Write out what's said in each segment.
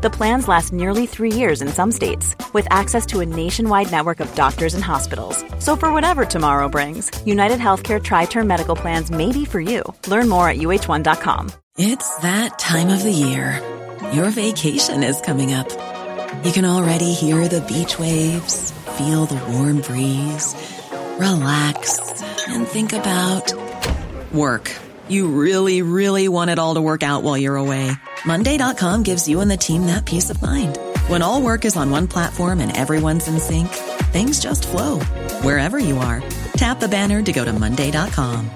The plans last nearly three years in some states, with access to a nationwide network of doctors and hospitals. So, for whatever tomorrow brings, United Healthcare Tri Term Medical Plans may be for you. Learn more at uh1.com. It's that time of the year. Your vacation is coming up. You can already hear the beach waves, feel the warm breeze, relax, and think about work. You really, really want it all to work out while you're away. Monday.com gives you and the team that peace of mind. When all work is on one platform and everyone's in sync, things just flow wherever you are. Tap the banner to go to Monday.com.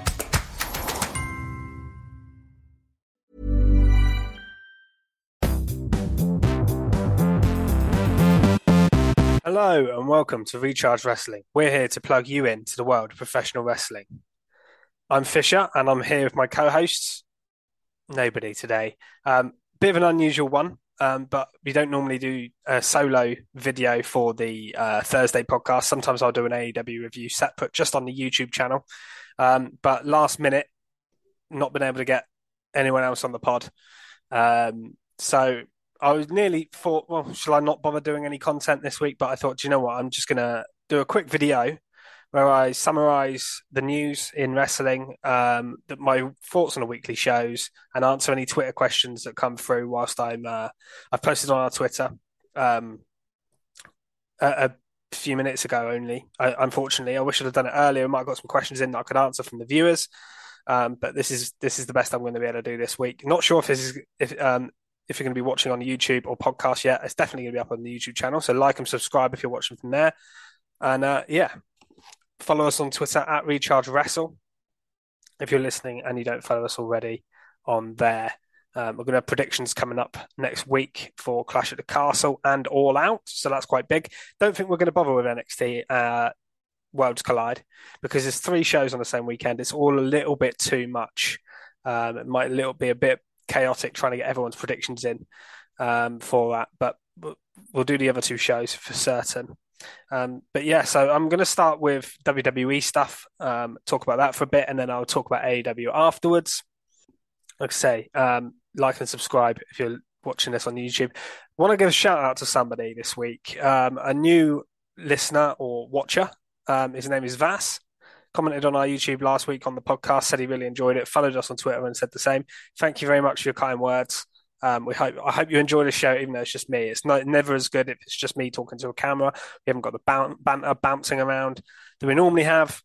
Hello and welcome to Recharge Wrestling. We're here to plug you into the world of professional wrestling. I'm Fisher and I'm here with my co hosts. Nobody today. Um, bit of an unusual one, um, but we don't normally do a solo video for the uh, Thursday podcast. Sometimes I'll do an AEW review separate just on the YouTube channel. Um, but last minute, not been able to get anyone else on the pod. Um, so I was nearly thought, well, shall I not bother doing any content this week? But I thought, do you know what? I'm just going to do a quick video where I summarize the news in wrestling, um, my thoughts on the weekly shows, and answer any Twitter questions that come through whilst I'm. Uh, I've posted on our Twitter um, a, a, few minutes ago only. I, unfortunately, I wish I'd have done it earlier. I might have got some questions in that I could answer from the viewers. Um, but this is this is the best I'm going to be able to do this week. Not sure if this is if um, if you're going to be watching on YouTube or podcast yet, it's definitely going to be up on the YouTube channel. So like and subscribe if you're watching from there. And uh, yeah, follow us on Twitter at Recharge Wrestle if you're listening and you don't follow us already on there. Um, we're going to have predictions coming up next week for Clash at the Castle and All Out, so that's quite big. Don't think we're going to bother with NXT uh, Worlds Collide because there's three shows on the same weekend. It's all a little bit too much. Um, it might little be a bit chaotic trying to get everyone's predictions in um, for that. But we'll do the other two shows for certain. Um, but yeah, so I'm going to start with WWE stuff, um, talk about that for a bit, and then I'll talk about AEW afterwards. Like I say, um, like and subscribe if you're watching this on YouTube. I want to give a shout out to somebody this week, um, a new listener or watcher. Um, his name is Vass commented on our YouTube last week on the podcast, said he really enjoyed it, followed us on Twitter and said the same. Thank you very much for your kind words. Um, we hope I hope you enjoy the show, even though it's just me. It's not never as good if it's just me talking to a camera. We haven't got the banter bouncing around that we normally have.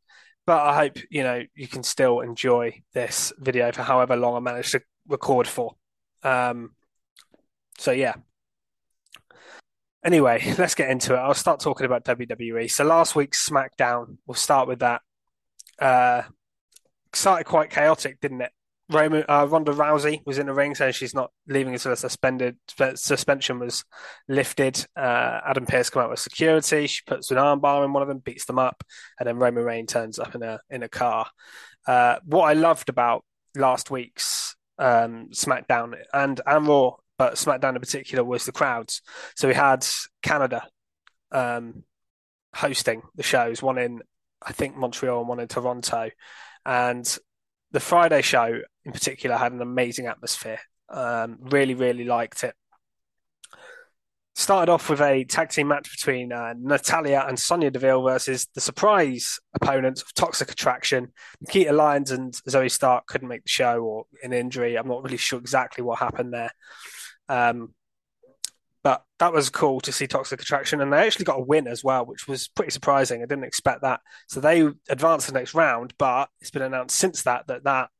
But I hope you know you can still enjoy this video for however long I managed to record for. Um, so yeah. Anyway, let's get into it. I'll start talking about WWE. So last week's SmackDown, we'll start with that uh, started quite chaotic, didn't it? Roman, uh, Ronda Rousey was in the ring saying she's not leaving until the suspended suspension was lifted. Uh, Adam Pearce come out with security. She puts an armbar in one of them, beats them up, and then Roman Reigns turns up in a in a car. Uh, what I loved about last week's um, SmackDown and and Raw, but SmackDown in particular, was the crowds. So we had Canada um, hosting the shows, one in I think Montreal and one in Toronto. And the Friday show in particular had an amazing atmosphere. Um, really, really liked it. Started off with a tag team match between uh, Natalya and Sonya Deville versus the surprise opponents of Toxic Attraction. Nikkita Lyons and Zoey Stark couldn't make the show or an injury. I'm not really sure exactly what happened there. Um, that was cool to see Toxic Attraction, and they actually got a win as well, which was pretty surprising. I didn't expect that. So they advanced the next round, but it's been announced since that that that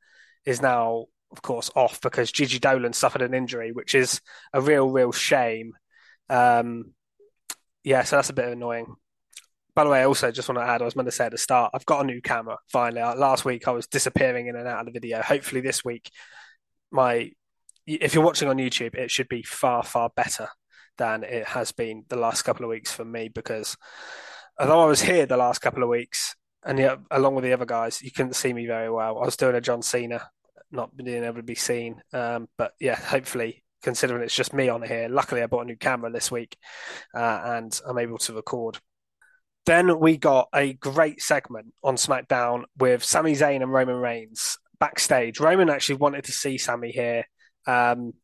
is now, of course, off because Gigi Dolin suffered an injury, which is a real, real shame. Um, yeah, so that's a bit annoying. By the way, I also just want to add, I was meant to say at the start, I've got a new camera finally. Last week I was disappearing in and out of the video. Hopefully this week, my if you're watching on YouTube, it should be far, far better than it has been the last couple of weeks for me because although I was here the last couple of weeks and yet along with the other guys, you couldn't see me very well. I was doing a John Cena not being able to be seen. Um, but yeah, hopefully, considering it's just me on here, luckily I bought a new camera this week uh, and I'm able to record. Then we got a great segment on SmackDown with Sami Zayn and Roman Reigns backstage. Roman actually wanted to see Sami here. Um,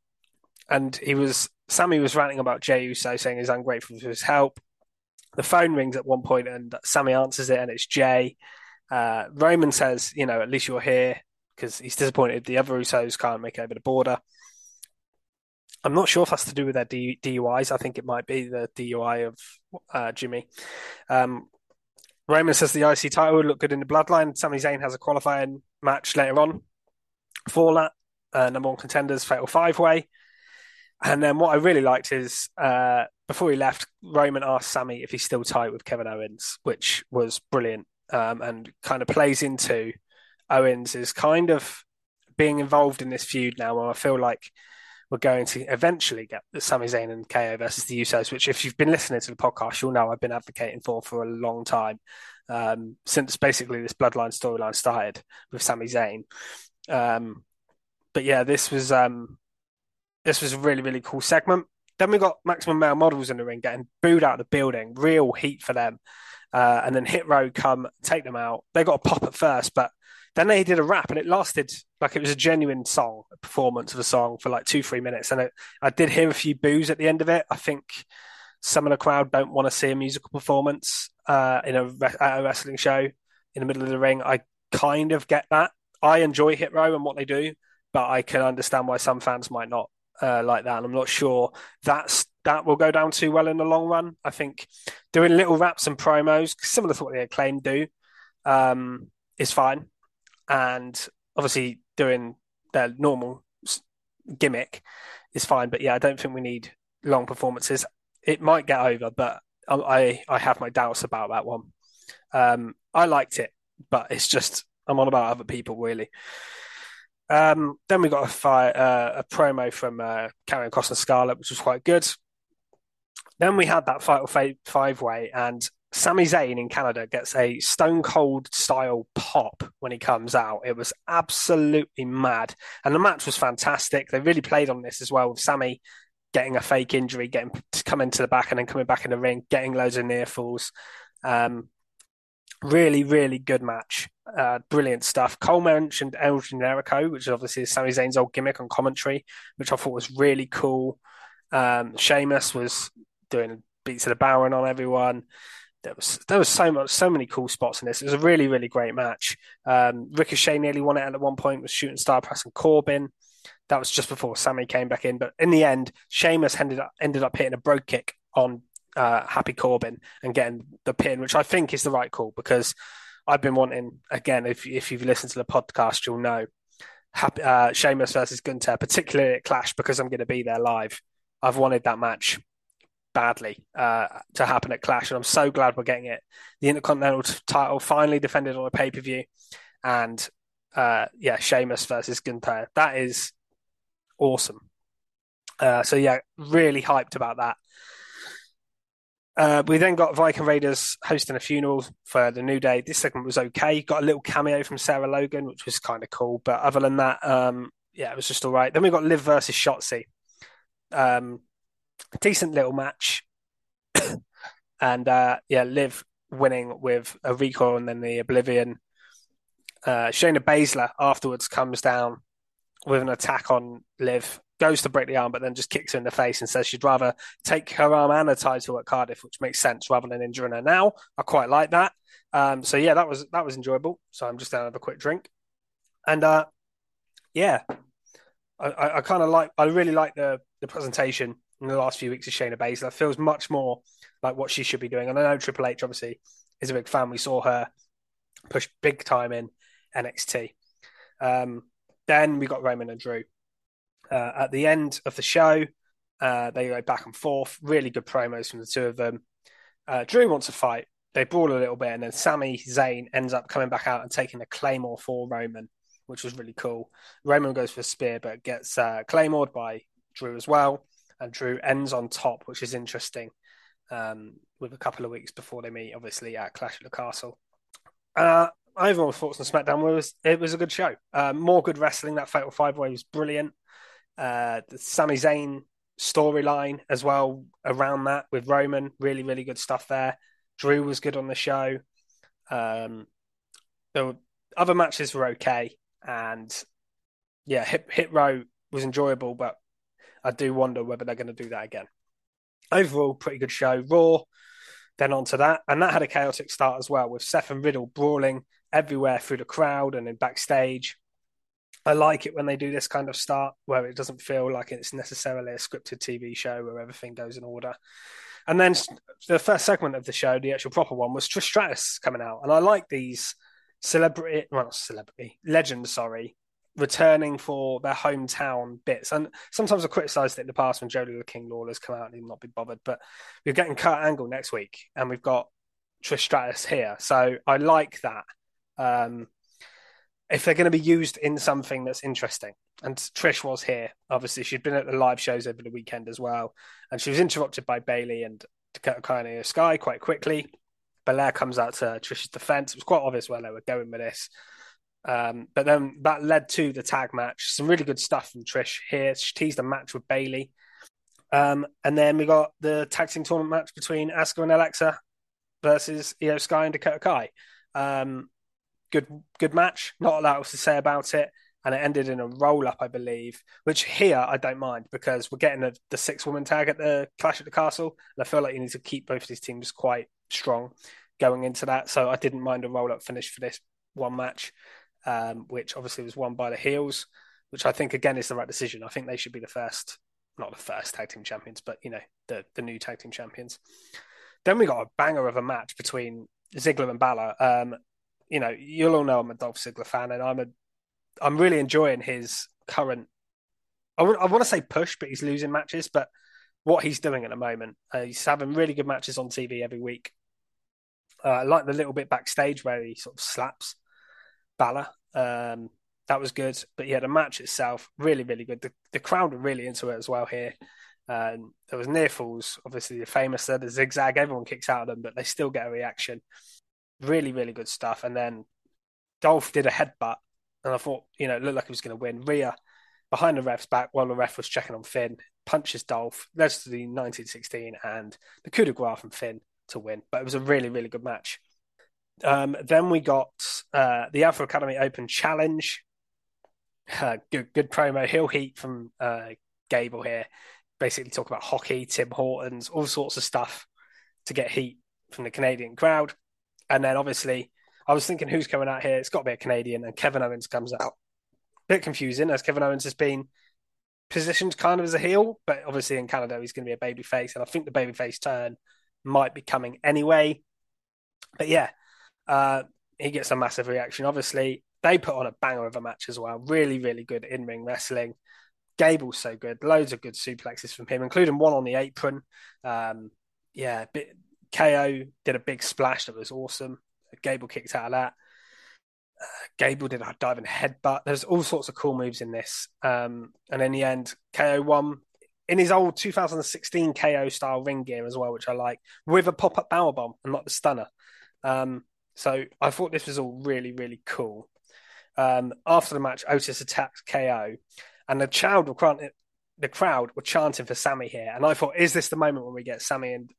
and he was Sami was ranting about Jey Uso, saying he's ungrateful for his help. The phone rings at one point, and Sami answers it, and it's Jey. Uh, Roman says, "You know, at least you're here," because he's disappointed the other Usos can't make it over the border. I'm not sure if that's to do with their DUIs. I think it might be the DUI of uh, Jimmy. Um, Roman says the IC title would look good in the bloodline. Sami Zayn has a qualifying match later on for that. Uh, number one contenders, fatal five way. And then what I really liked is uh, before he left, Roman asked Sami if he's still tight with Kevin Owens, which was brilliant um, and kind of plays into Owens is kind of being involved in this feud now. And I feel like we're going to eventually get the Sami Zayn and KO versus the Usos, which if you've been listening to the podcast, you'll know I've been advocating for for a long time um, since basically this Bloodline storyline started with Sami Zayn. Um, but yeah, this was um, this was a really really cool segment. Then we got Maximum Male Models in the ring getting booed out of the building, real heat for them. Uh, and then Hit Row come take them out. They got a pop at first, but then they did a rap and it lasted like it was a genuine song, a performance of a song for like two, three minutes. And it, I did hear a few boos at the end of it. I think some of the crowd don't want to see a musical performance uh, in a, a wrestling show in the middle of the ring. I kind of get that. I enjoy Hit Row and what they do, but I can understand why some fans might not uh, like that. And I'm not sure that's that will go down too well in the long run. I think doing little raps and promos, similar to what the acclaim do, um, is fine and obviously doing their normal gimmick is fine. But yeah, I don't think we need long performances. It might get over, but I I have my doubts about that one. Um, I liked it, but it's just I'm on about other people really. Um, then we got a, fi- uh, a promo from uh, Karrion Kross and Scarlett, which was quite good. Then we had that Fatal Five Way, and Sami Zayn in Canada gets a Stone Cold style pop when he comes out. It was absolutely mad. And the match was fantastic. They really played on this as well with Sami getting a fake injury, getting to come into the back and then coming back in the ring, getting loads of near falls. Um, really, really good match. Uh, brilliant stuff. Cole mentioned El Generico, which is obviously Sami Zayn's old gimmick on commentary, which I thought was really cool. Um, Sheamus was doing beats of the Bodhrán on everyone there was there was so much so many cool spots in this. It was a really really great match. Um, Ricochet nearly won it at one point with shooting star press and Corbin. That was just before Sami came back in, but in the end, Sheamus ended up ended up hitting a brogue kick on uh, Happy Corbin and getting the pin, which I think is the right call because I've been wanting again. If if you've listened to the podcast, you'll know Happy, uh, Sheamus versus Gunther, particularly at Clash, because I'm going to be there live. I've wanted that match badly uh, to happen at Clash, and I'm so glad we're getting it. The Intercontinental title finally defended on a pay per view, and uh, yeah, Sheamus versus Gunther. That is awesome. Uh, so yeah, really hyped about that. Uh, we then got Viking Raiders hosting a funeral for the New Day. This segment was okay. Got a little cameo from Sarah Logan, which was kind of cool. But other than that, um, yeah, it was just all right. Then we got Liv versus Shotzi. Um, decent little match. and uh, yeah, Liv winning with a recoil and then the Oblivion. Uh, Shayna Baszler afterwards comes down with an attack on Liv, goes to break the arm, but then just kicks her in the face and says she'd rather take her arm and a title at Cardiff, which makes sense rather than injuring her now. I quite like that. Um, so yeah, that was that was enjoyable. So I'm just down to have a quick drink, and uh, yeah, I, I, I kind of like. I really like the the presentation in the last few weeks of Shayna Baszler. Feels much more like what she should be doing. And I know Triple H obviously is a big fan. We saw her push big time in NXT. Um, then we got Roman and Drew. Uh, at the end of the show, uh, they go back and forth. Really good promos from the two of them. Uh, Drew wants to fight. They brawl a little bit, and then Sami Zayn ends up coming back out and taking a claymore for Roman, which was really cool. Roman goes for a spear, but gets uh, claymored by Drew as well and Drew ends on top, which is interesting. Um, with a couple of weeks before they meet, obviously at Clash at the Castle. Uh, overall thoughts on SmackDown was it was a good show. Uh, more good wrestling. That Fatal Five Way was brilliant. Uh, the Sami Zayn storyline as well around that with Roman, really really good stuff there. Drew was good on the show. Um, were other matches were okay, and yeah, Hit, Hit Row was enjoyable, but I do wonder whether they're going to do that again. Overall, pretty good show. Raw then on to that, and that had a chaotic start as well, with Seth and Riddle brawling everywhere through the crowd and in backstage. I like it when they do this kind of start where it doesn't feel like it's necessarily a scripted TV show where everything goes in order. And then the first segment of the show, the actual proper one, was Trish Stratus coming out, and I like these celebrity, well, celebrity, legend, sorry, returning for their hometown bits. And sometimes I criticised it in the past when Joe the King Lawler's come out and he'd not be bothered. But we're getting Kurt Angle next week and we've got Trish Stratus here. So I like that. Um, if they're going to be used in something that's interesting. And Trish was here. Obviously, she'd been at the live shows over the weekend as well. And she was interrupted by Bayley and Dakota Kai and Sky quite quickly. Belair comes out to Trish's defense. It was quite obvious where they were going with this. Um, but then that led to the tag match. Some really good stuff from Trish here. She teased a match with Bayley. Um, and then we got the tag team tournament match between Asuka and Alexa versus Iyo Sky and Dakota Kai. Um, good, good match. Not a lot else to say about it. And it ended in a roll up, I believe. Which here I don't mind because we're getting a, the six woman tag at the Clash at the Castle, and I feel like you need to keep both of these teams quite strong going into that. So I didn't mind a roll up finish for this one match um, which obviously was won by the heels, which I think again is the right decision. I think they should be the first, not the first tag team champions, but you know the the new tag team champions. Then we got a banger of a match between Ziggler and Balor. Um, you know, you'll all know I'm a Dolph Ziggler fan, and I'm a I'm really enjoying his current. I, w- I want to say push, but he's losing matches. But what he's doing at the moment, uh, he's having really good matches on TV every week. Uh, I like the little bit backstage where he sort of slaps Balor. Um, that was good. But yeah, the match itself, really, really good. The, the crowd were really into it as well here. Um, there was near falls, obviously the famous the zigzag, everyone kicks out of them, but they still get a reaction. Really, really good stuff. And then Dolph did a headbutt, and I thought, you know, it looked like he was going to win. Rhea behind the ref's back while the ref was checking on Finn, punches Dolph, leads to the 1916 and the coup de grace from Finn to win. But it was a really, really good match. Um, then we got uh, the Alpha Academy Open Challenge. Uh, good, good promo. Heel heat from uh, Gable here. Basically, talk about hockey, Tim Hortons, all sorts of stuff to get heat from the Canadian crowd. And then obviously, I was thinking, who's coming out here? It's got to be a Canadian, and Kevin Owens comes out. Bit confusing, as Kevin Owens has been positioned kind of as a heel, but obviously in Canada he's going to be a baby face, and I think the baby face turn might be coming anyway. But yeah, uh, he gets a massive reaction. Obviously, they put on a banger of a match as well. Really, really good in ring wrestling. Gable's so good. Loads of good suplexes from him, including one on the apron. Um, yeah, bit, KO did a big splash that was awesome. Gable kicked out of that. Uh, Gable did a diving headbutt. There's all sorts of cool moves in this. Um, and in the end, KO won in his old 2016 KO style ring gear as well, which I like, with a pop up power bomb and not the stunner. Um, so I thought this was all really, really cool. Um, after the match, Otis attacked KO, and the crowd were the crowd were chanting for Sami here. And I thought, is this the moment when we get Sami and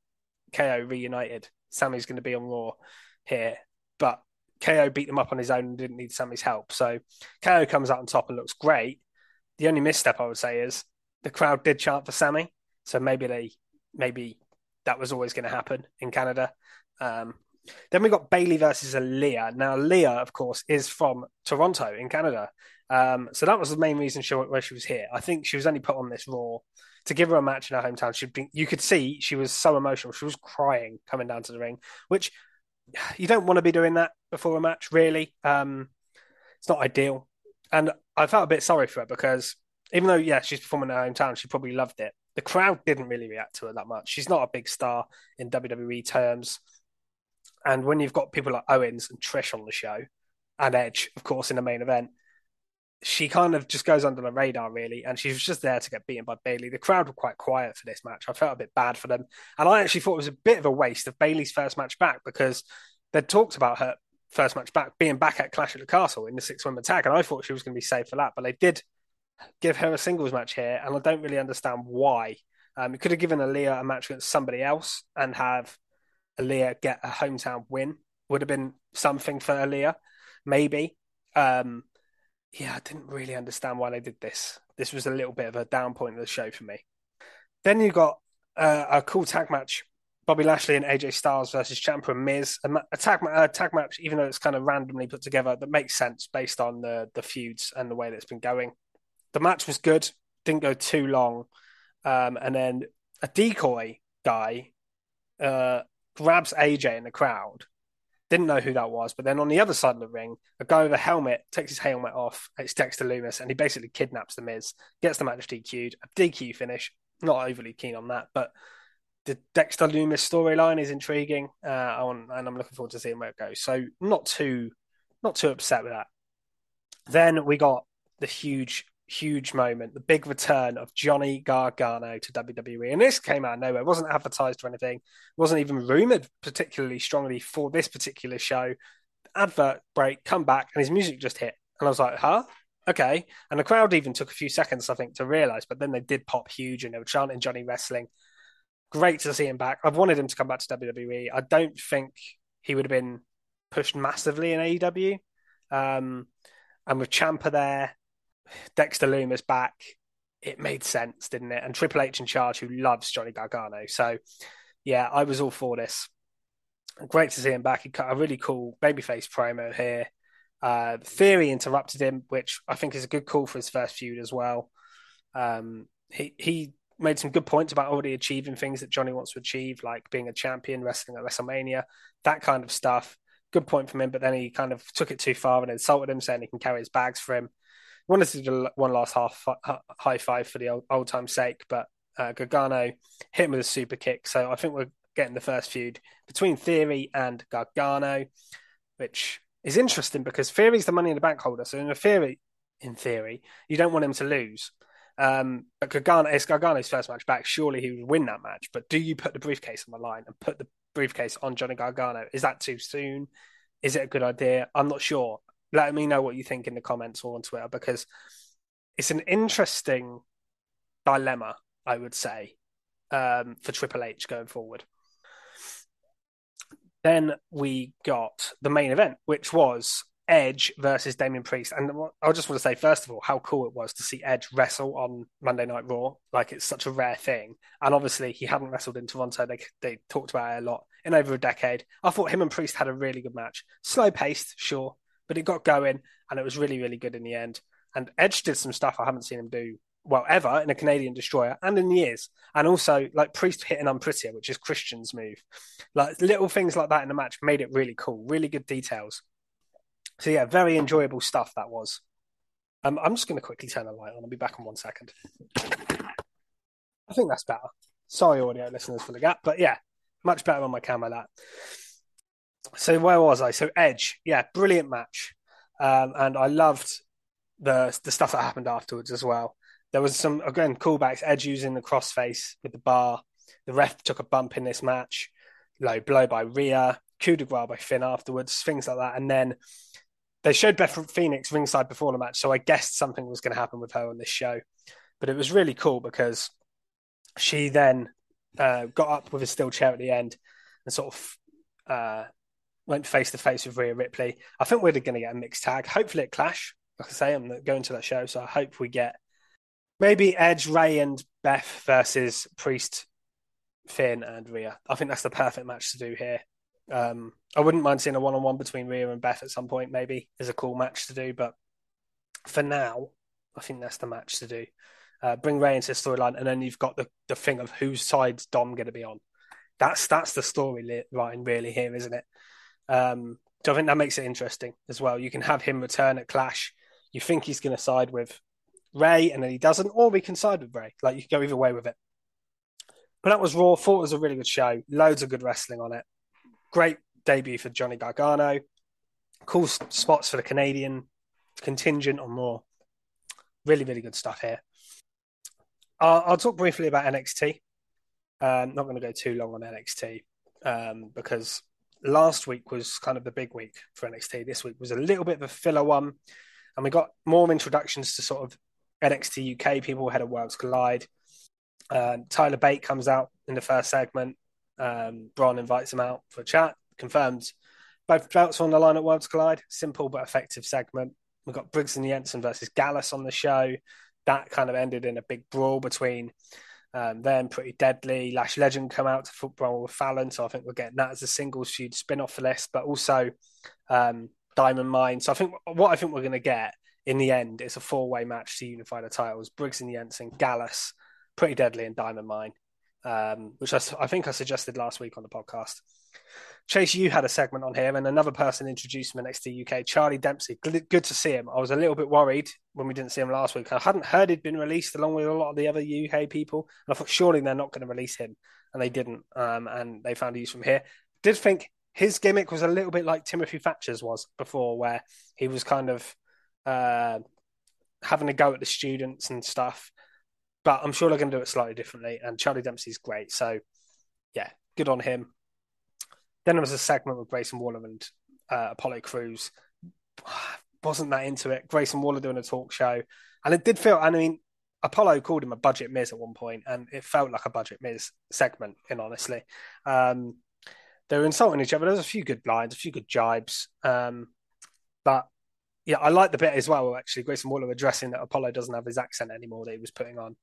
KO reunited? Sami's going to be on Raw here, but KO beat them up on his own and didn't need Sami's help. So KO comes out on top and looks great. The only misstep I would say is the crowd did chant for Sami, so maybe they maybe that was always going to happen in Canada. Um, then we got Bayley versus Aliyah. Now, Aliyah, of course, is from Toronto in Canada. Um, so that was the main reason she, why she was here. I think she was only put on this Raw to give her a match in her hometown. She'd been, you could see she was so emotional. She was crying coming down to the ring, which you don't want to be doing that before a match, really. Um, it's not ideal. And I felt a bit sorry for her because even though, yeah, she's performing in her hometown, she probably loved it. The crowd didn't really react to her that much. She's not a big star in WWE terms. And when you've got people like Owens and Trish on the show, and Edge, of course, in the main event, she kind of just goes under the radar, really. And she was just there to get beaten by Bayley. The crowd were quite quiet for this match. I felt a bit bad for them. And I actually thought it was a bit of a waste of Bayley's first match back because they'd talked about her first match back, being back at Clash at the Castle in the six women tag. And I thought she was going to be safe for that, but they did give her a singles match here. And I don't really understand why. Um, you could have given Aliyah a match against somebody else and have Aliyah get a hometown win. Would have been something for Aliyah, maybe. Um, yeah, I didn't really understand why they did this. This was a little bit of a down point of the show for me. Then you got uh, a cool tag match Bobby Lashley and AJ Styles versus Ciampa and Miz. A, a, tag, a tag match, even though it's kind of randomly put together, that makes sense based on the, the feuds and the way that it's been going. The match was good, didn't go too long. Um, and then a decoy guy uh, grabs AJ in the crowd. Didn't know who that was, but then on the other side of the ring, a guy with a helmet takes his helmet off. It's Dexter Lumis, and he basically kidnaps the Miz, gets the match DQ'd. A DQ finish. Not overly keen on that, but the Dexter Lumis storyline is intriguing, uh, and I'm looking forward to seeing where it goes. So not too, not too upset with that. Then we got the huge, huge moment, the big return of Johnny Gargano to WWE, and this came out of nowhere. It wasn't advertised or anything. It wasn't even rumored particularly strongly for this particular show. Advert break, come back, and his music just hit, and I was like, huh. Okay, and the crowd even took a few seconds, I think, to realize, but then they did pop huge and they were chanting Johnny Wrestling great to see him back. I've wanted him to come back to WWE. I don't think he would have been pushed massively in AEW. Um, and with Ciampa there, Dexter Lumis back, it made sense, didn't it? And Triple H in charge, who loves Johnny Gargano. So, yeah, I was all for this. Great to see him back. He cut a really cool babyface promo here. Uh, Theory interrupted him, which I think is a good call for his first feud as well. Um, he he made some good points about already achieving things that Johnny wants to achieve, like being a champion, wrestling at WrestleMania, that kind of stuff. Good point from him, but then he kind of took it too far and insulted him, saying he can carry his bags for him. Wanted to do one last half high five for the old, old time's sake, but uh, Gargano hit him with a super kick. So I think we're getting the first feud between Theory and Gargano, which is interesting because Theory's the money in the bank holder. So in theory, in theory, you don't want him to lose. Um, but Gargano, it's Gargano's first match back. Surely he would win that match. But do you put the briefcase on the line and put the briefcase on Johnny Gargano? Is that too soon? Is it a good idea? I'm not sure. Let me know what you think in the comments or on Twitter because it's an interesting dilemma, I would say, um, for Triple H going forward. Then we got the main event, which was Edge versus Damian Priest. And I just want to say, first of all, how cool it was to see Edge wrestle on Monday Night Raw. Like it's such a rare thing. And obviously, he hadn't wrestled in Toronto. They, they talked about it a lot in over a decade. I thought him and Priest had a really good match. Slow paced, sure, but it got going and it was really, really good in the end. And Edge did some stuff I haven't seen him do well ever in a Canadian destroyer and in years. And also like Priest hitting Unprettier, which is Christian's move. Like little things like that in the match made it really cool, really good details. So yeah, very enjoyable stuff that was. Um, I'm just going to quickly turn the light on. I'll be back in one second. I think that's better. Sorry, audio listeners, for the gap, but yeah, much better on my camera. That. So where was I? So Edge, yeah, brilliant match, um, and I loved the the stuff that happened afterwards as well. There was some again callbacks. Edge using the crossface with the bar. The ref took a bump in this match. Low blow by Rhea, coup de grace by Finn afterwards, things like that, and then they showed Beth Phoenix ringside before the match, so I guessed something was going to happen with her on this show. But it was really cool because she then uh, got up with a steel chair at the end and sort of uh, went face to face with Rhea Ripley. I think we're going to get a mixed tag. Hopefully, it Clash. Like I say, I'm going to that show, so I hope we get maybe Edge, Rey, and Beth versus Priest, Finn, and Rhea. I think that's the perfect match to do here. Um, I wouldn't mind seeing a one on one between Rhea and Beth at some point, maybe is a cool match to do. But for now, I think that's the match to do. Uh, bring Rey into the storyline, and then you've got the, the thing of whose side's Dom going to be on. That's that's the storyline really here, isn't it? Um, so I think that makes it interesting as well. You can have him return at Clash. You think he's going to side with Rey, and then he doesn't, or we can side with Rey. Like you can go either way with it. But that was Raw. Thought it was a really good show. Loads of good wrestling on it. Great debut for Johnny Gargano. Cool spots for the Canadian contingent on more. Really, really good stuff here. I'll, I'll talk briefly about NXT. Um, not going to go too long on NXT um, because last week was kind of the big week for NXT. This week was a little bit of a filler one, and we got more introductions to sort of NXT UK people ahead of Worlds Collide. Um, Tyler Bate comes out in the first segment. Um, Bron invites him out for a chat. Confirmed both belts on the line at Worlds Collide. Simple but effective segment. We've got Briggs and Jensen versus Gallus on the show. That kind of ended in a big brawl between um, them, Pretty Deadly. Lash Legend come out to football with Fallon. So I think we're getting that as a singles feud spin off the list, but also um, Diamond Mine. So I think what I think we're going to get in the end is a four way match to unify the titles Briggs and Jensen, Gallus, Pretty Deadly, and Diamond Mine, um, which I, I think I suggested last week on the podcast. Chase, you had a segment on here, and another person introduced him NXT UK, Charlie Dempsey. Good, good, to see him. I was a little bit worried when we didn't see him last week. I hadn't heard he'd been released along with a lot of the other UK people, and I thought surely they're not going to release him, and they didn't. Um, and they found a use from here. Did think his gimmick was a little bit like Timothy Thatcher's was before, where he was kind of uh, having a go at the students and stuff. But I'm sure they're going to do it slightly differently. And Charlie Dempsey's great, so yeah, good on him. Then there was a segment with Grayson Waller and uh, Apollo Crews. Wasn't that into it? Grayson Waller doing a talk show, and it did feel. I mean, Apollo called him a budget Miz at one point, and it felt like a budget Miz segment. In honestly, um, they were insulting each other. There was a few good lines, a few good jibes, um, but yeah, I like the bit as well. Actually, Grayson Waller addressing that Apollo doesn't have his accent anymore that he was putting on.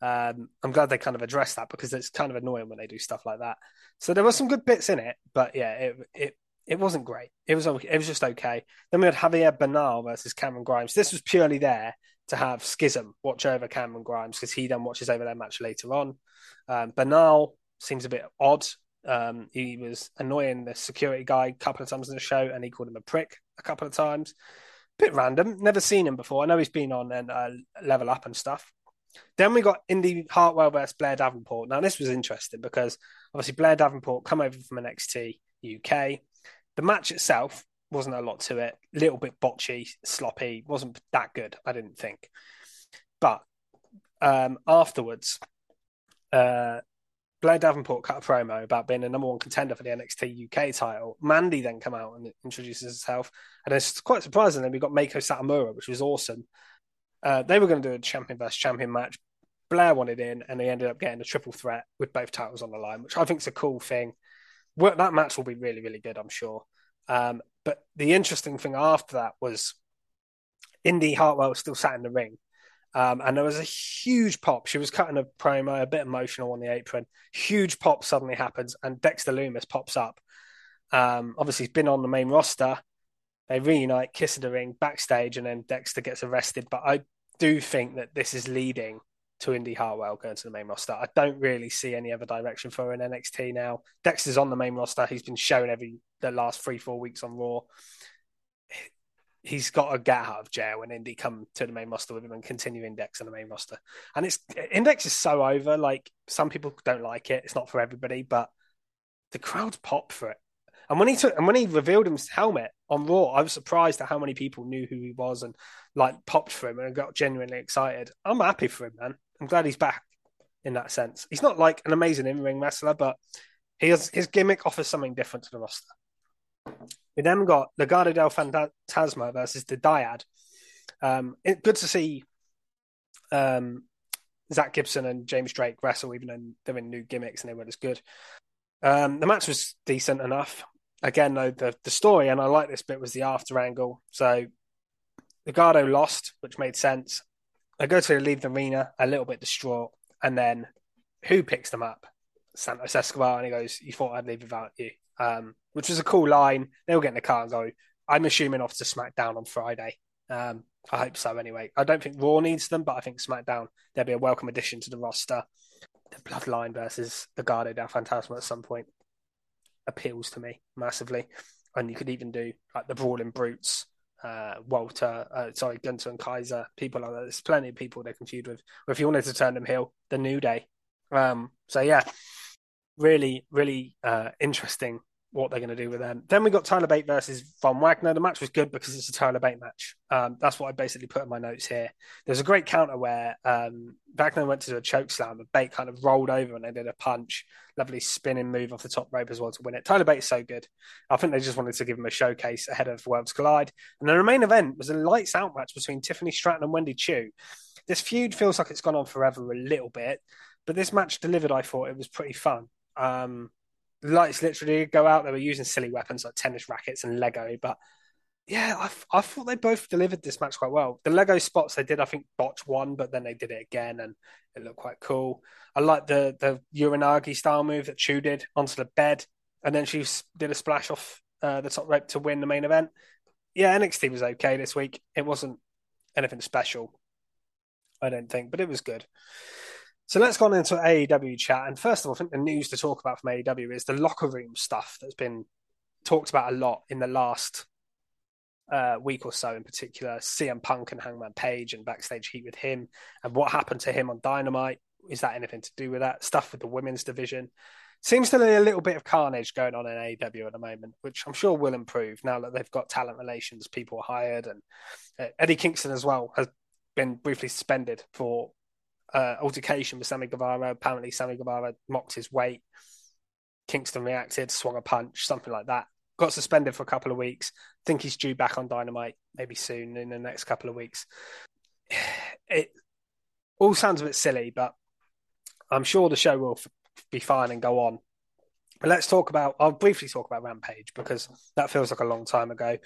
Um, I'm glad they kind of addressed that because it's kind of annoying when they do stuff like that. So there were some good bits in it, but yeah, it it it wasn't great. It was it was just okay. Then we had Javier Bernal versus Cameron Grimes. This was purely there to have Schism watch over Cameron Grimes because he then watches over their match later on. Um, Bernal seems a bit odd. Um, he was annoying the security guy a couple of times in the show, and he called him a prick a couple of times. Bit random. Never seen him before. I know he's been on and uh, level up and stuff. Then we got Indi Hartwell versus Blair Davenport. Now this was interesting because obviously Blair Davenport come over from NXT UK. The match itself wasn't a lot to it. Little bit botchy, sloppy. wasn't that good. I didn't think. But um, afterwards, uh, Blair Davenport cut a promo about being a number one contender for the NXT UK title. Mandy then come out and introduces herself, and it's quite surprising. Then we got Meiko Satomura, which was awesome. Uh, they were going to do a champion versus champion match. Blair wanted in, and they ended up getting a triple threat with both titles on the line, which I think is a cool thing. That match will be really, really good, I'm sure. Um, but the interesting thing after that was Indi Hartwell still sat in the ring. Um, and there was a huge pop. She was cutting a promo, a bit emotional on the apron. Huge pop suddenly happens, and Dexter Lumis pops up. Um, obviously, he's been on the main roster. They reunite, kiss in the ring backstage, and then Dexter gets arrested. But I do think that this is leading to Indi Hartwell going to the main roster. I don't really see any other direction for an NXT now. Dexter's on the main roster. He's been shown every the last three, four weeks on Raw. He's got to get out of jail when Indi come to the main roster with him and continue Index on the main roster. And it's Index is so over. Like some people don't like it. It's not for everybody, but the crowds pop for it. And when he took and when he revealed his helmet on Raw, I was surprised at how many people knew who he was and like popped for him and got genuinely excited. I'm happy for him, man. I'm glad he's back in that sense. He's not like an amazing in ring wrestler, but he has, his gimmick offers something different to the roster. We then got Legado del Fantasma versus the Dyad. Um, it, good to see um, Zack Gibson and James Drake wrestle, even though they're in new gimmicks and they weren't as good. Um, the match was decent enough again, though, the, the story, and I like this bit, was the after angle. So Legado lost, which made sense. I go to leave the arena a little bit distraught, and then who picks them up? Santos Escobar, and he goes, "You thought I'd leave without you," um, which was a cool line. They'll get in the car and go. I'm assuming off to SmackDown on Friday. Um, I hope so. Anyway, I don't think Raw needs them, but I think SmackDown they'll be a welcome addition to the roster. The Bloodline versus the Legado del Fantasma at some point appeals to me massively. And you could even do like the Brawling Brutes, uh, Walter, uh, sorry, Gunther and Kaiser, people like that. There's plenty of people they can feud with. Or if you wanted to turn them heel, the New Day. Um, so yeah, really, really uh, interesting what they're going to do with them. Then we got Tyler Bate versus Von Wagner. The match was good because it's a Tyler Bate match. Um, that's what I basically put in my notes here. There's a great counter where um, Wagner went to do a choke slam, and Bate kind of rolled over and they did a punch. Lovely spinning move off the top rope as well to win it. Tyler Bate's so good. I think they just wanted to give him a showcase ahead of Worlds Collide. And the main event was a lights out match between Tiffany Stratton and Wendy Choo. This feud feels like it's gone on forever a little bit, but this match delivered. I thought it was pretty fun. Um, lights literally go out. They were using silly weapons like tennis rackets and Lego, but yeah, I, I thought they both delivered this match quite well. The Lego spots they did, I think, botch one, but then they did it again and it looked quite cool. I like the the uranage style move that Choo did onto the bed, and then she did a splash off uh, the top rope to win the main event. Yeah, NXT was okay this week. It wasn't anything special, I don't think, but it was good. So let's go on into AEW chat. And first of all, I think the news to talk about from AEW is the locker room stuff that's been talked about a lot in the last uh, week or so, in particular. CM Punk and Hangman Page and backstage heat with him, and what happened to him on Dynamite. Is that anything to do with that? Stuff with the women's division. Seems to be a little bit of carnage going on in AEW at the moment, which I'm sure will improve now that they've got talent relations, people hired, and uh, Eddie Kingston as well has been briefly suspended for uh, altercation with Sammy Guevara. Apparently, Sammy Guevara mocked his weight. Kingston reacted, swung a punch, something like that. Got suspended for a couple of weeks. Think he's due back on Dynamite maybe soon in the next couple of weeks. It all sounds a bit silly, but I'm sure the show will f- be fine and go on. But let's talk about. I'll briefly talk about Rampage because that feels like a long time ago.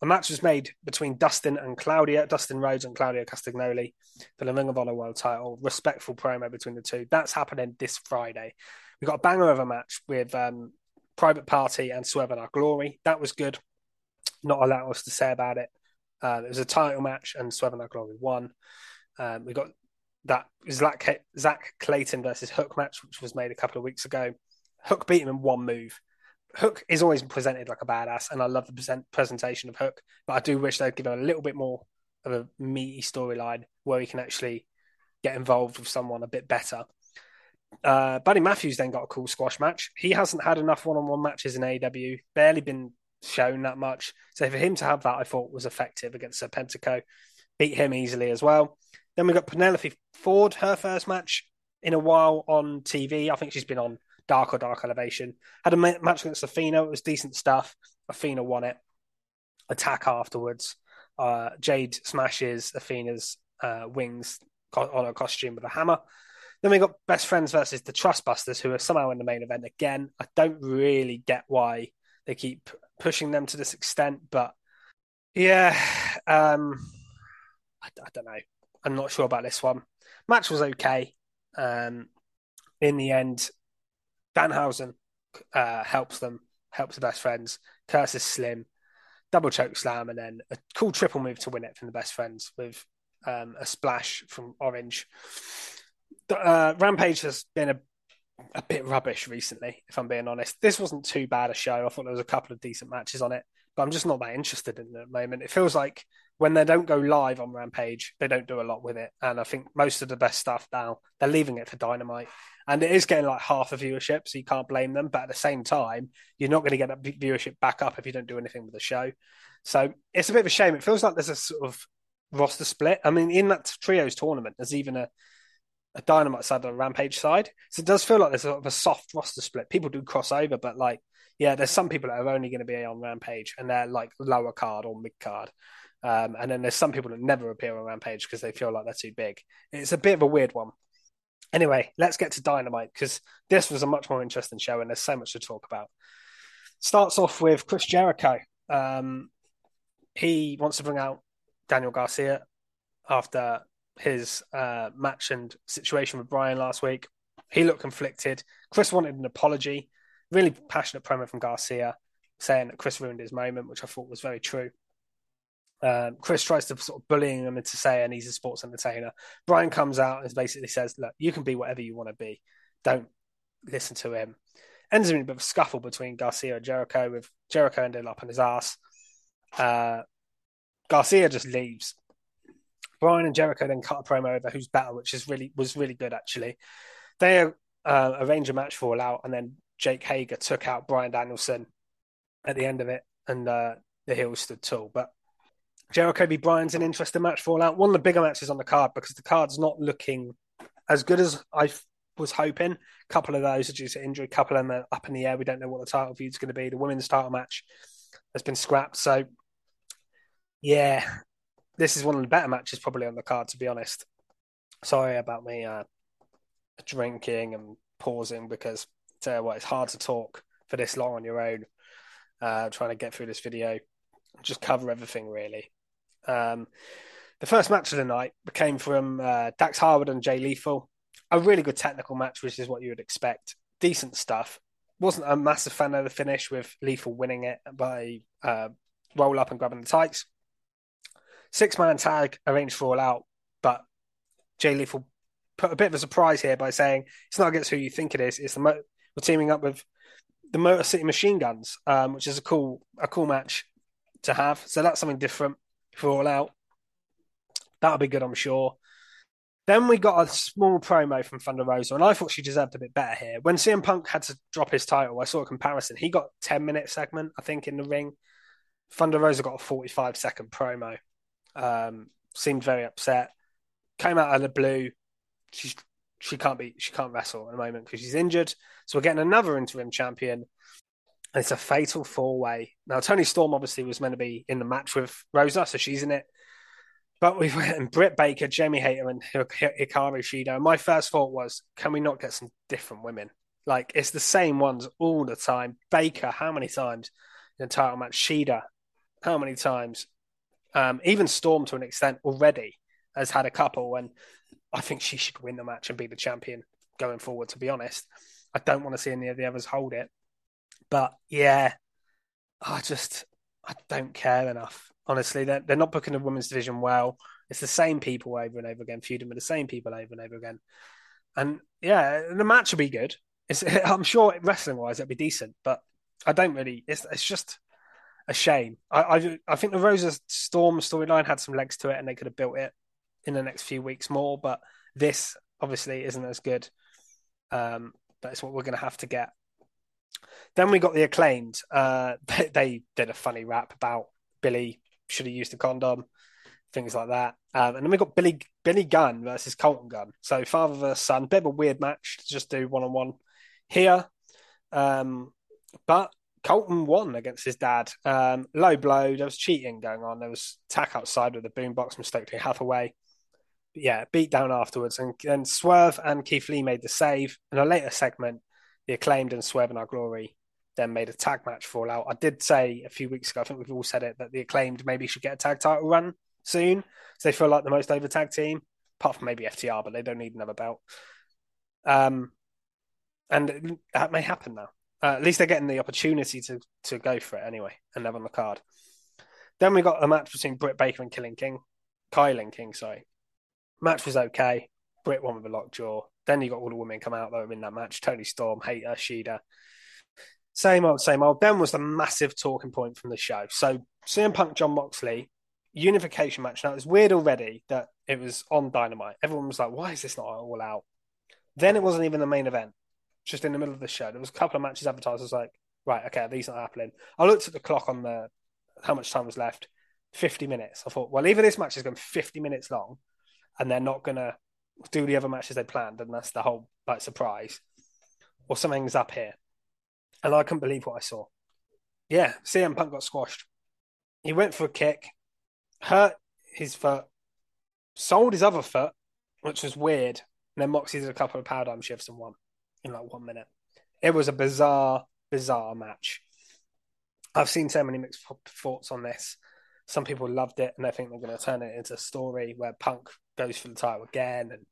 A match was made between Dustin and Claudio, Dustin Rhodes and Claudio Castagnoli for the Ring of Honor World title. Respectful promo between the two. That's happening this Friday. We got a banger of a match with um, Private Party and Swerve in Our Glory. That was good. Not a lot else to say about it. Uh, it was a title match and Swerve in Our Glory won. Um, we got that Zach, Zach Clayton versus Hook match, which was made a couple of weeks ago. Hook beat him in one move. Hook is always presented like a badass, and I love the present, presentation of Hook. But I do wish they'd give him a little bit more of a meaty storyline where he can actually get involved with someone a bit better. Uh, Buddy Matthews then got a cool squash match. He hasn't had enough one-on-one matches in AW, barely been shown that much. So for him to have that, I thought was effective against Serpentico. Beat him easily as well. Then we got Penelope Ford, her first match in a while on TV. I think she's been on Dark or Dark Elevation. Had a match against Athena. It was decent stuff. Athena won it. Attack afterwards. Uh, Jade smashes Athena's uh, wings on her costume with a hammer. Then we got Best Friends versus the Trustbusters, who are somehow in the main event again. I don't really get why they keep pushing them to this extent, but yeah, um, I, I don't know. I'm not sure about this one. Match was okay. Um, in the end, Danhausen uh, helps them, helps the best friends. Curses Slim, double choke slam, and then a cool triple move to win it from the best friends with um, a splash from Orange. Uh, Rampage has been a, a bit rubbish recently, if I'm being honest. This wasn't too bad a show. I thought there was a couple of decent matches on it, but I'm just not that interested in it at the moment. It feels like when they don't go live on Rampage, they don't do a lot with it. And I think most of the best stuff now, they're leaving it for Dynamite. And it is getting like half a viewership, so you can't blame them. But at the same time, you're not going to get that viewership back up if you don't do anything with the show. So it's a bit of a shame. It feels like there's a sort of roster split. I mean, in that trios tournament, there's even a, a Dynamite side and a Rampage side. So it does feel like there's sort of a soft roster split. People do cross over, but like, yeah, there's some people that are only going to be on Rampage and they're like lower card or mid card. Um, and then there's some people that never appear on Rampage because they feel like they're too big. It's a bit of a weird one. Anyway, let's get to Dynamite because this was a much more interesting show and there's so much to talk about. Starts off with Chris Jericho. Um, he wants to bring out Daniel Garcia after his uh, match and situation with Bryan last week. He looked conflicted. Chris wanted an apology. Really passionate promo from Garcia saying that Chris ruined his moment, which I thought was very true. Um, Chris tries to sort of bullying him into saying he's a sports entertainer. Bryan comes out and basically says, "Look, you can be whatever you want to be. Don't listen to him." Ends in a bit of a scuffle between Garcia and Jericho, with Jericho ending up on his ass. Uh, Garcia just leaves. Bryan and Jericho then cut a promo over who's better, which is really was really good actually. They uh, arrange a match for All Out, and then Jake Hager took out Bryan Danielson at the end of it, and uh, the heel stood tall. But Jericho v Bryan's an interesting match for all out. One of the bigger matches on the card because the card's not looking as good as I was hoping. A couple of those are due to injury, a couple of them are up in the air. We don't know what the title feud is going to be. The women's title match has been scrapped. So, yeah, this is one of the better matches probably on the card, to be honest. Sorry about me uh, drinking and pausing because, tell you what, it's hard to talk for this long on your own, uh, trying to get through this video, just cover everything really. Um, the first match of the night came from uh, Dax Harwood and Jay Lethal. A really good technical match, which is what you would expect. Decent stuff. Wasn't a massive fan of the finish with Lethal winning it by uh, roll up and grabbing the tights. Six man tag arranged for all out, but Jay Lethal put a bit of a surprise here by saying it's not against who you think it is. It's the mo- we're teaming up with the Motor City Machine Guns, um, which is a cool a cool match to have. So that's something different for all out. That'll be good, I'm sure. Then we got a small promo from Thunder Rosa, and I thought she deserved a bit better here. When CM Punk had to drop his title, I saw a comparison. He got 10 minute segment, I think, in the ring. Thunder Rosa got a 45 second promo. Um, seemed very upset. Came out of the blue. She's she can't be she can't wrestle at the moment because she's injured. So we're getting another interim champion. It's a fatal four way. Now Toni Storm obviously was meant to be in the match with Rosa, so she's in it. But we've and Britt Baker, Jamie Hayter, and Hikaru Shida. My first thought was, can we not get some different women? Like it's the same ones all the time. Baker, how many times in the title match? Shida, how many times? Um, even Storm to an extent already has had a couple, and I think she should win the match and be the champion going forward. To be honest, I don't want to see any of the others hold it. But yeah, I just I don't care enough. Honestly, they're, they're not booking the women's division well. It's the same people over and over again, feuding with the same people over and over again. And yeah, the match will be good. It's, I'm sure wrestling wise it'll be decent, but I don't really. It's it's just a shame. I I, I think the Rosa Storm storyline had some legs to it, and they could have built it in the next few weeks more. But this obviously isn't as good. Um, but it's what we're going to have to get. Then we got the acclaimed. Uh, they, they, did a funny rap about Billy should have used a condom, things like that. Um, and then we got Billy Billy Gunn versus Colten Gunn. So father versus son, bit of a weird match to just do one on one here. Um, but Colten won against his dad. Um, low blow. There was cheating going on. There was tack outside with the boombox mistakenly Hathaway. But yeah, beat down afterwards. And then Swerve and Keith Lee made the save. In a later segment, the acclaimed and Swerve and Our Glory then made a tag match fall out. I did say a few weeks ago, I think we've all said it, that the acclaimed maybe should get a tag title run soon. So they feel like the most over tag team, apart from maybe FTR, but they don't need another belt. Um, and that may happen now. Uh, at least they're getting the opportunity to to go for it anyway, and they're on the card. Then we got a match between Britt Baker and Killing King, Kylan King. Sorry, match was okay. Britt won with a lockjaw. Then you got all the women come out though in that match: Toni Storm, Hayter, Shida. Same old, same old. Then was the massive talking point from the show. So CM Punk, Jon Moxley, unification match. Now it was weird already that it was on Dynamite. Everyone was like, "Why is this not all out?" Then it wasn't even the main event just in the middle of the show. There was a couple of matches advertised. I was like, right, okay, these aren't happening. I looked at the clock on the how much time was left. 50 minutes. I thought, well, either this match is going 50 minutes long and they're not going to do the other matches they planned, and that's the whole like surprise, or something's up here. And I couldn't believe what I saw. Yeah, CM Punk got squashed. He went for a kick, hurt his foot, sold his other foot, which was weird. And then Moxie did a couple of paradigm shifts and won in like one minute. It was a bizarre, bizarre match. I've seen so many mixed thoughts on this. Some people loved it and they think they're going to turn it into a story where Punk goes for the title again and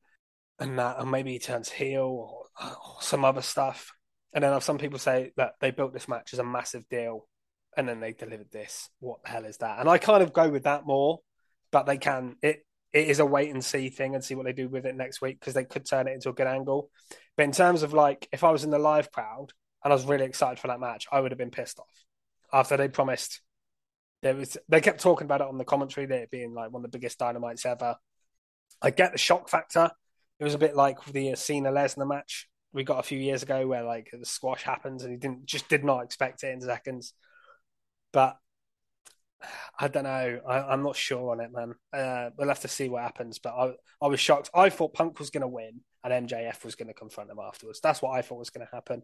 and that, and maybe he turns heel or, or some other stuff. And then some people say that they built this match as a massive deal, and then they delivered this. What the hell is that? And I kind of go with that more, but they can. It it is a wait and see thing and see what they do with it next week because they could turn it into a good angle. But in terms of like, if I was in the live crowd and I was really excited for that match, I would have been pissed off after they promised. There was they kept talking about it on the commentary, that it being like one of the biggest dynamites ever. I get the shock factor. It was a bit like the Cena Lesnar match we got a few years ago, where like the squash happens and he didn't just did not expect it in seconds. but I don't know. I, am not sure on it, man. Uh, we'll have to see what happens. But I, I was shocked. I thought Punk was going to win and MJF was going to confront him afterwards. That's what I thought was going to happen,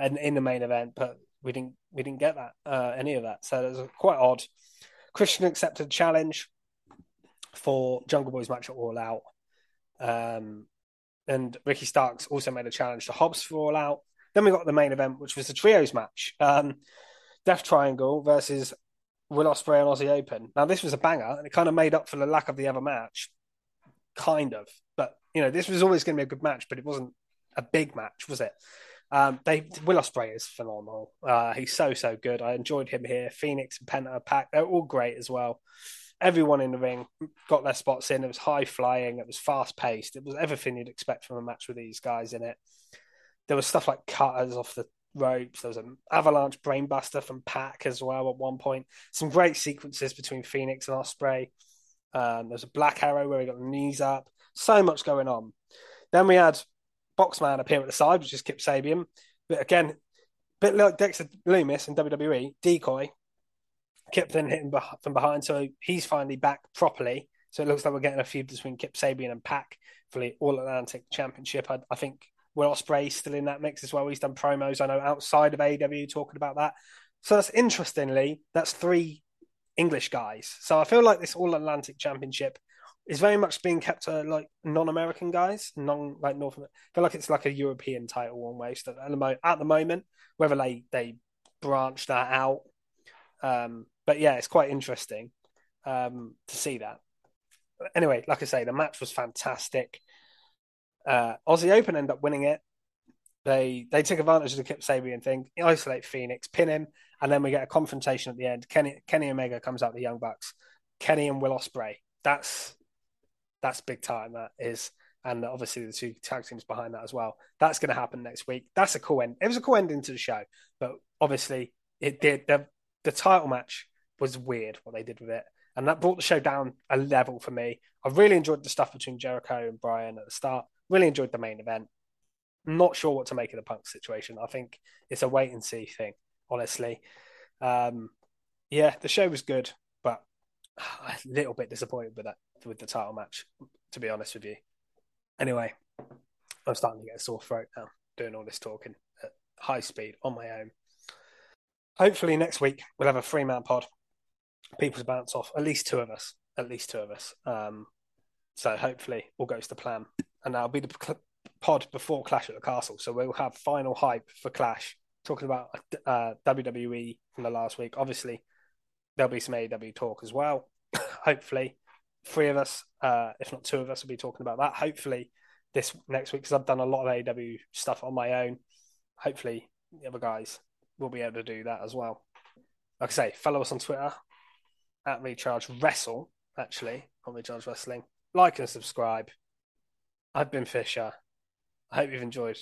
and in the main event. But we didn't. We didn't get that. Uh, any of that. So it was quite odd. Christian accepted challenge for Jungle Boy's match at All Out. Um, and Ricky Starks also made a challenge to Hobbs for All Out. Then we got the main event, which was the trios match. Um, Death Triangle versus Will Ospreay and Aussie Open. Now this was a banger, and it kind of made up for the lack of the other match, kind of. But you know, this was always going to be a good match, but it wasn't a big match, was it? Um, they Will Ospreay is phenomenal. Uh, he's so so good. I enjoyed him here. Phoenix and Penta Pac, they're all great as well. Everyone in the ring got their spots in. It was high flying. It was fast paced. It was everything you'd expect from a match with these guys in it. There was stuff like cutters off the ropes. There was an avalanche brainbuster from Pac as well at one point. Some great sequences between Phoenix and Ospreay. Um, there was a black arrow where he got the knees up. So much going on. Then we had Boxman appear at the side, which is Kip Sabian. But again, bit like Dexter Lumis in WWE, decoy. Kip then hitting from behind, so he's finally back properly. So it looks like we're getting a feud between Kip Sabian and Pac for the All Atlantic Championship. I, I think Will Ospreay still in that mix as well. He's done promos, I know, outside of AEW talking about that. So that's interestingly, that's three English guys. So I feel like this All Atlantic Championship is very much being kept to like non-American guys, non like North. I feel like it's like a European title almost at the, at the moment. Whether they they branch that out, um, but yeah, it's quite interesting um, to see that. Anyway, like I say, the match was fantastic. Uh, Aussie Open end up winning it. They they take advantage of the Kip Sabian thing, isolate Phoenix, pin him, and then we get a confrontation at the end. Kenny Kenny Omega comes out the Young Bucks. Kenny and Will Ospreay. That's that's big time. That is, and obviously the two tag teams behind that as well. That's going to happen next week. That's a cool end. It was a cool ending to the show, but obviously it did. The the title match was weird what they did with it, and that brought the show down a level for me. I really enjoyed the stuff between Jericho and Bryan at the start. Really enjoyed the main event. Not sure what to make of the Punk situation. I think it's a wait and see thing, honestly. Um, yeah, the show was good, but a little bit disappointed with that with the title match, to be honest with you. Anyway, I'm starting to get a sore throat now, doing all this talking at high speed on my own. Hopefully next week we'll have a three man pod. People to bounce off. At least two of us. At least two of us. Um, so hopefully all goes to plan and that'll be the pod before Clash at the Castle. So we'll have final hype for Clash, talking about uh, WWE from the last week. Obviously, there'll be some AEW talk as well. Hopefully, three of us, uh, if not two of us, will be talking about that. Hopefully, this next week because I've done a lot of AW stuff on my own. Hopefully, the other guys will be able to do that as well. Like I say, follow us on Twitter at Recharge Wrestle. Actually, on Recharge Wrestling. Like and subscribe. I've been Fisher. I hope you've enjoyed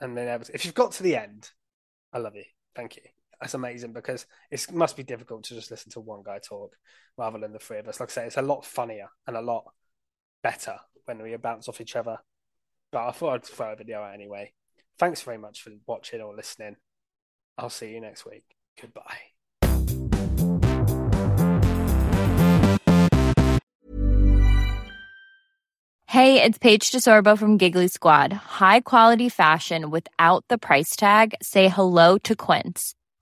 and been able to. If you've got to the end, I love you. Thank you. That's amazing because it must be difficult to just listen to one guy talk rather than the three of us. Like I say, it's a lot funnier and a lot better when we bounce off each other. But I thought I'd throw a video out anyway. Thanks very much for watching or listening. I'll see you next week. Goodbye. Hey, it's Paige DeSorbo from Giggly Squad. High quality fashion without the price tag. Say hello to Quince.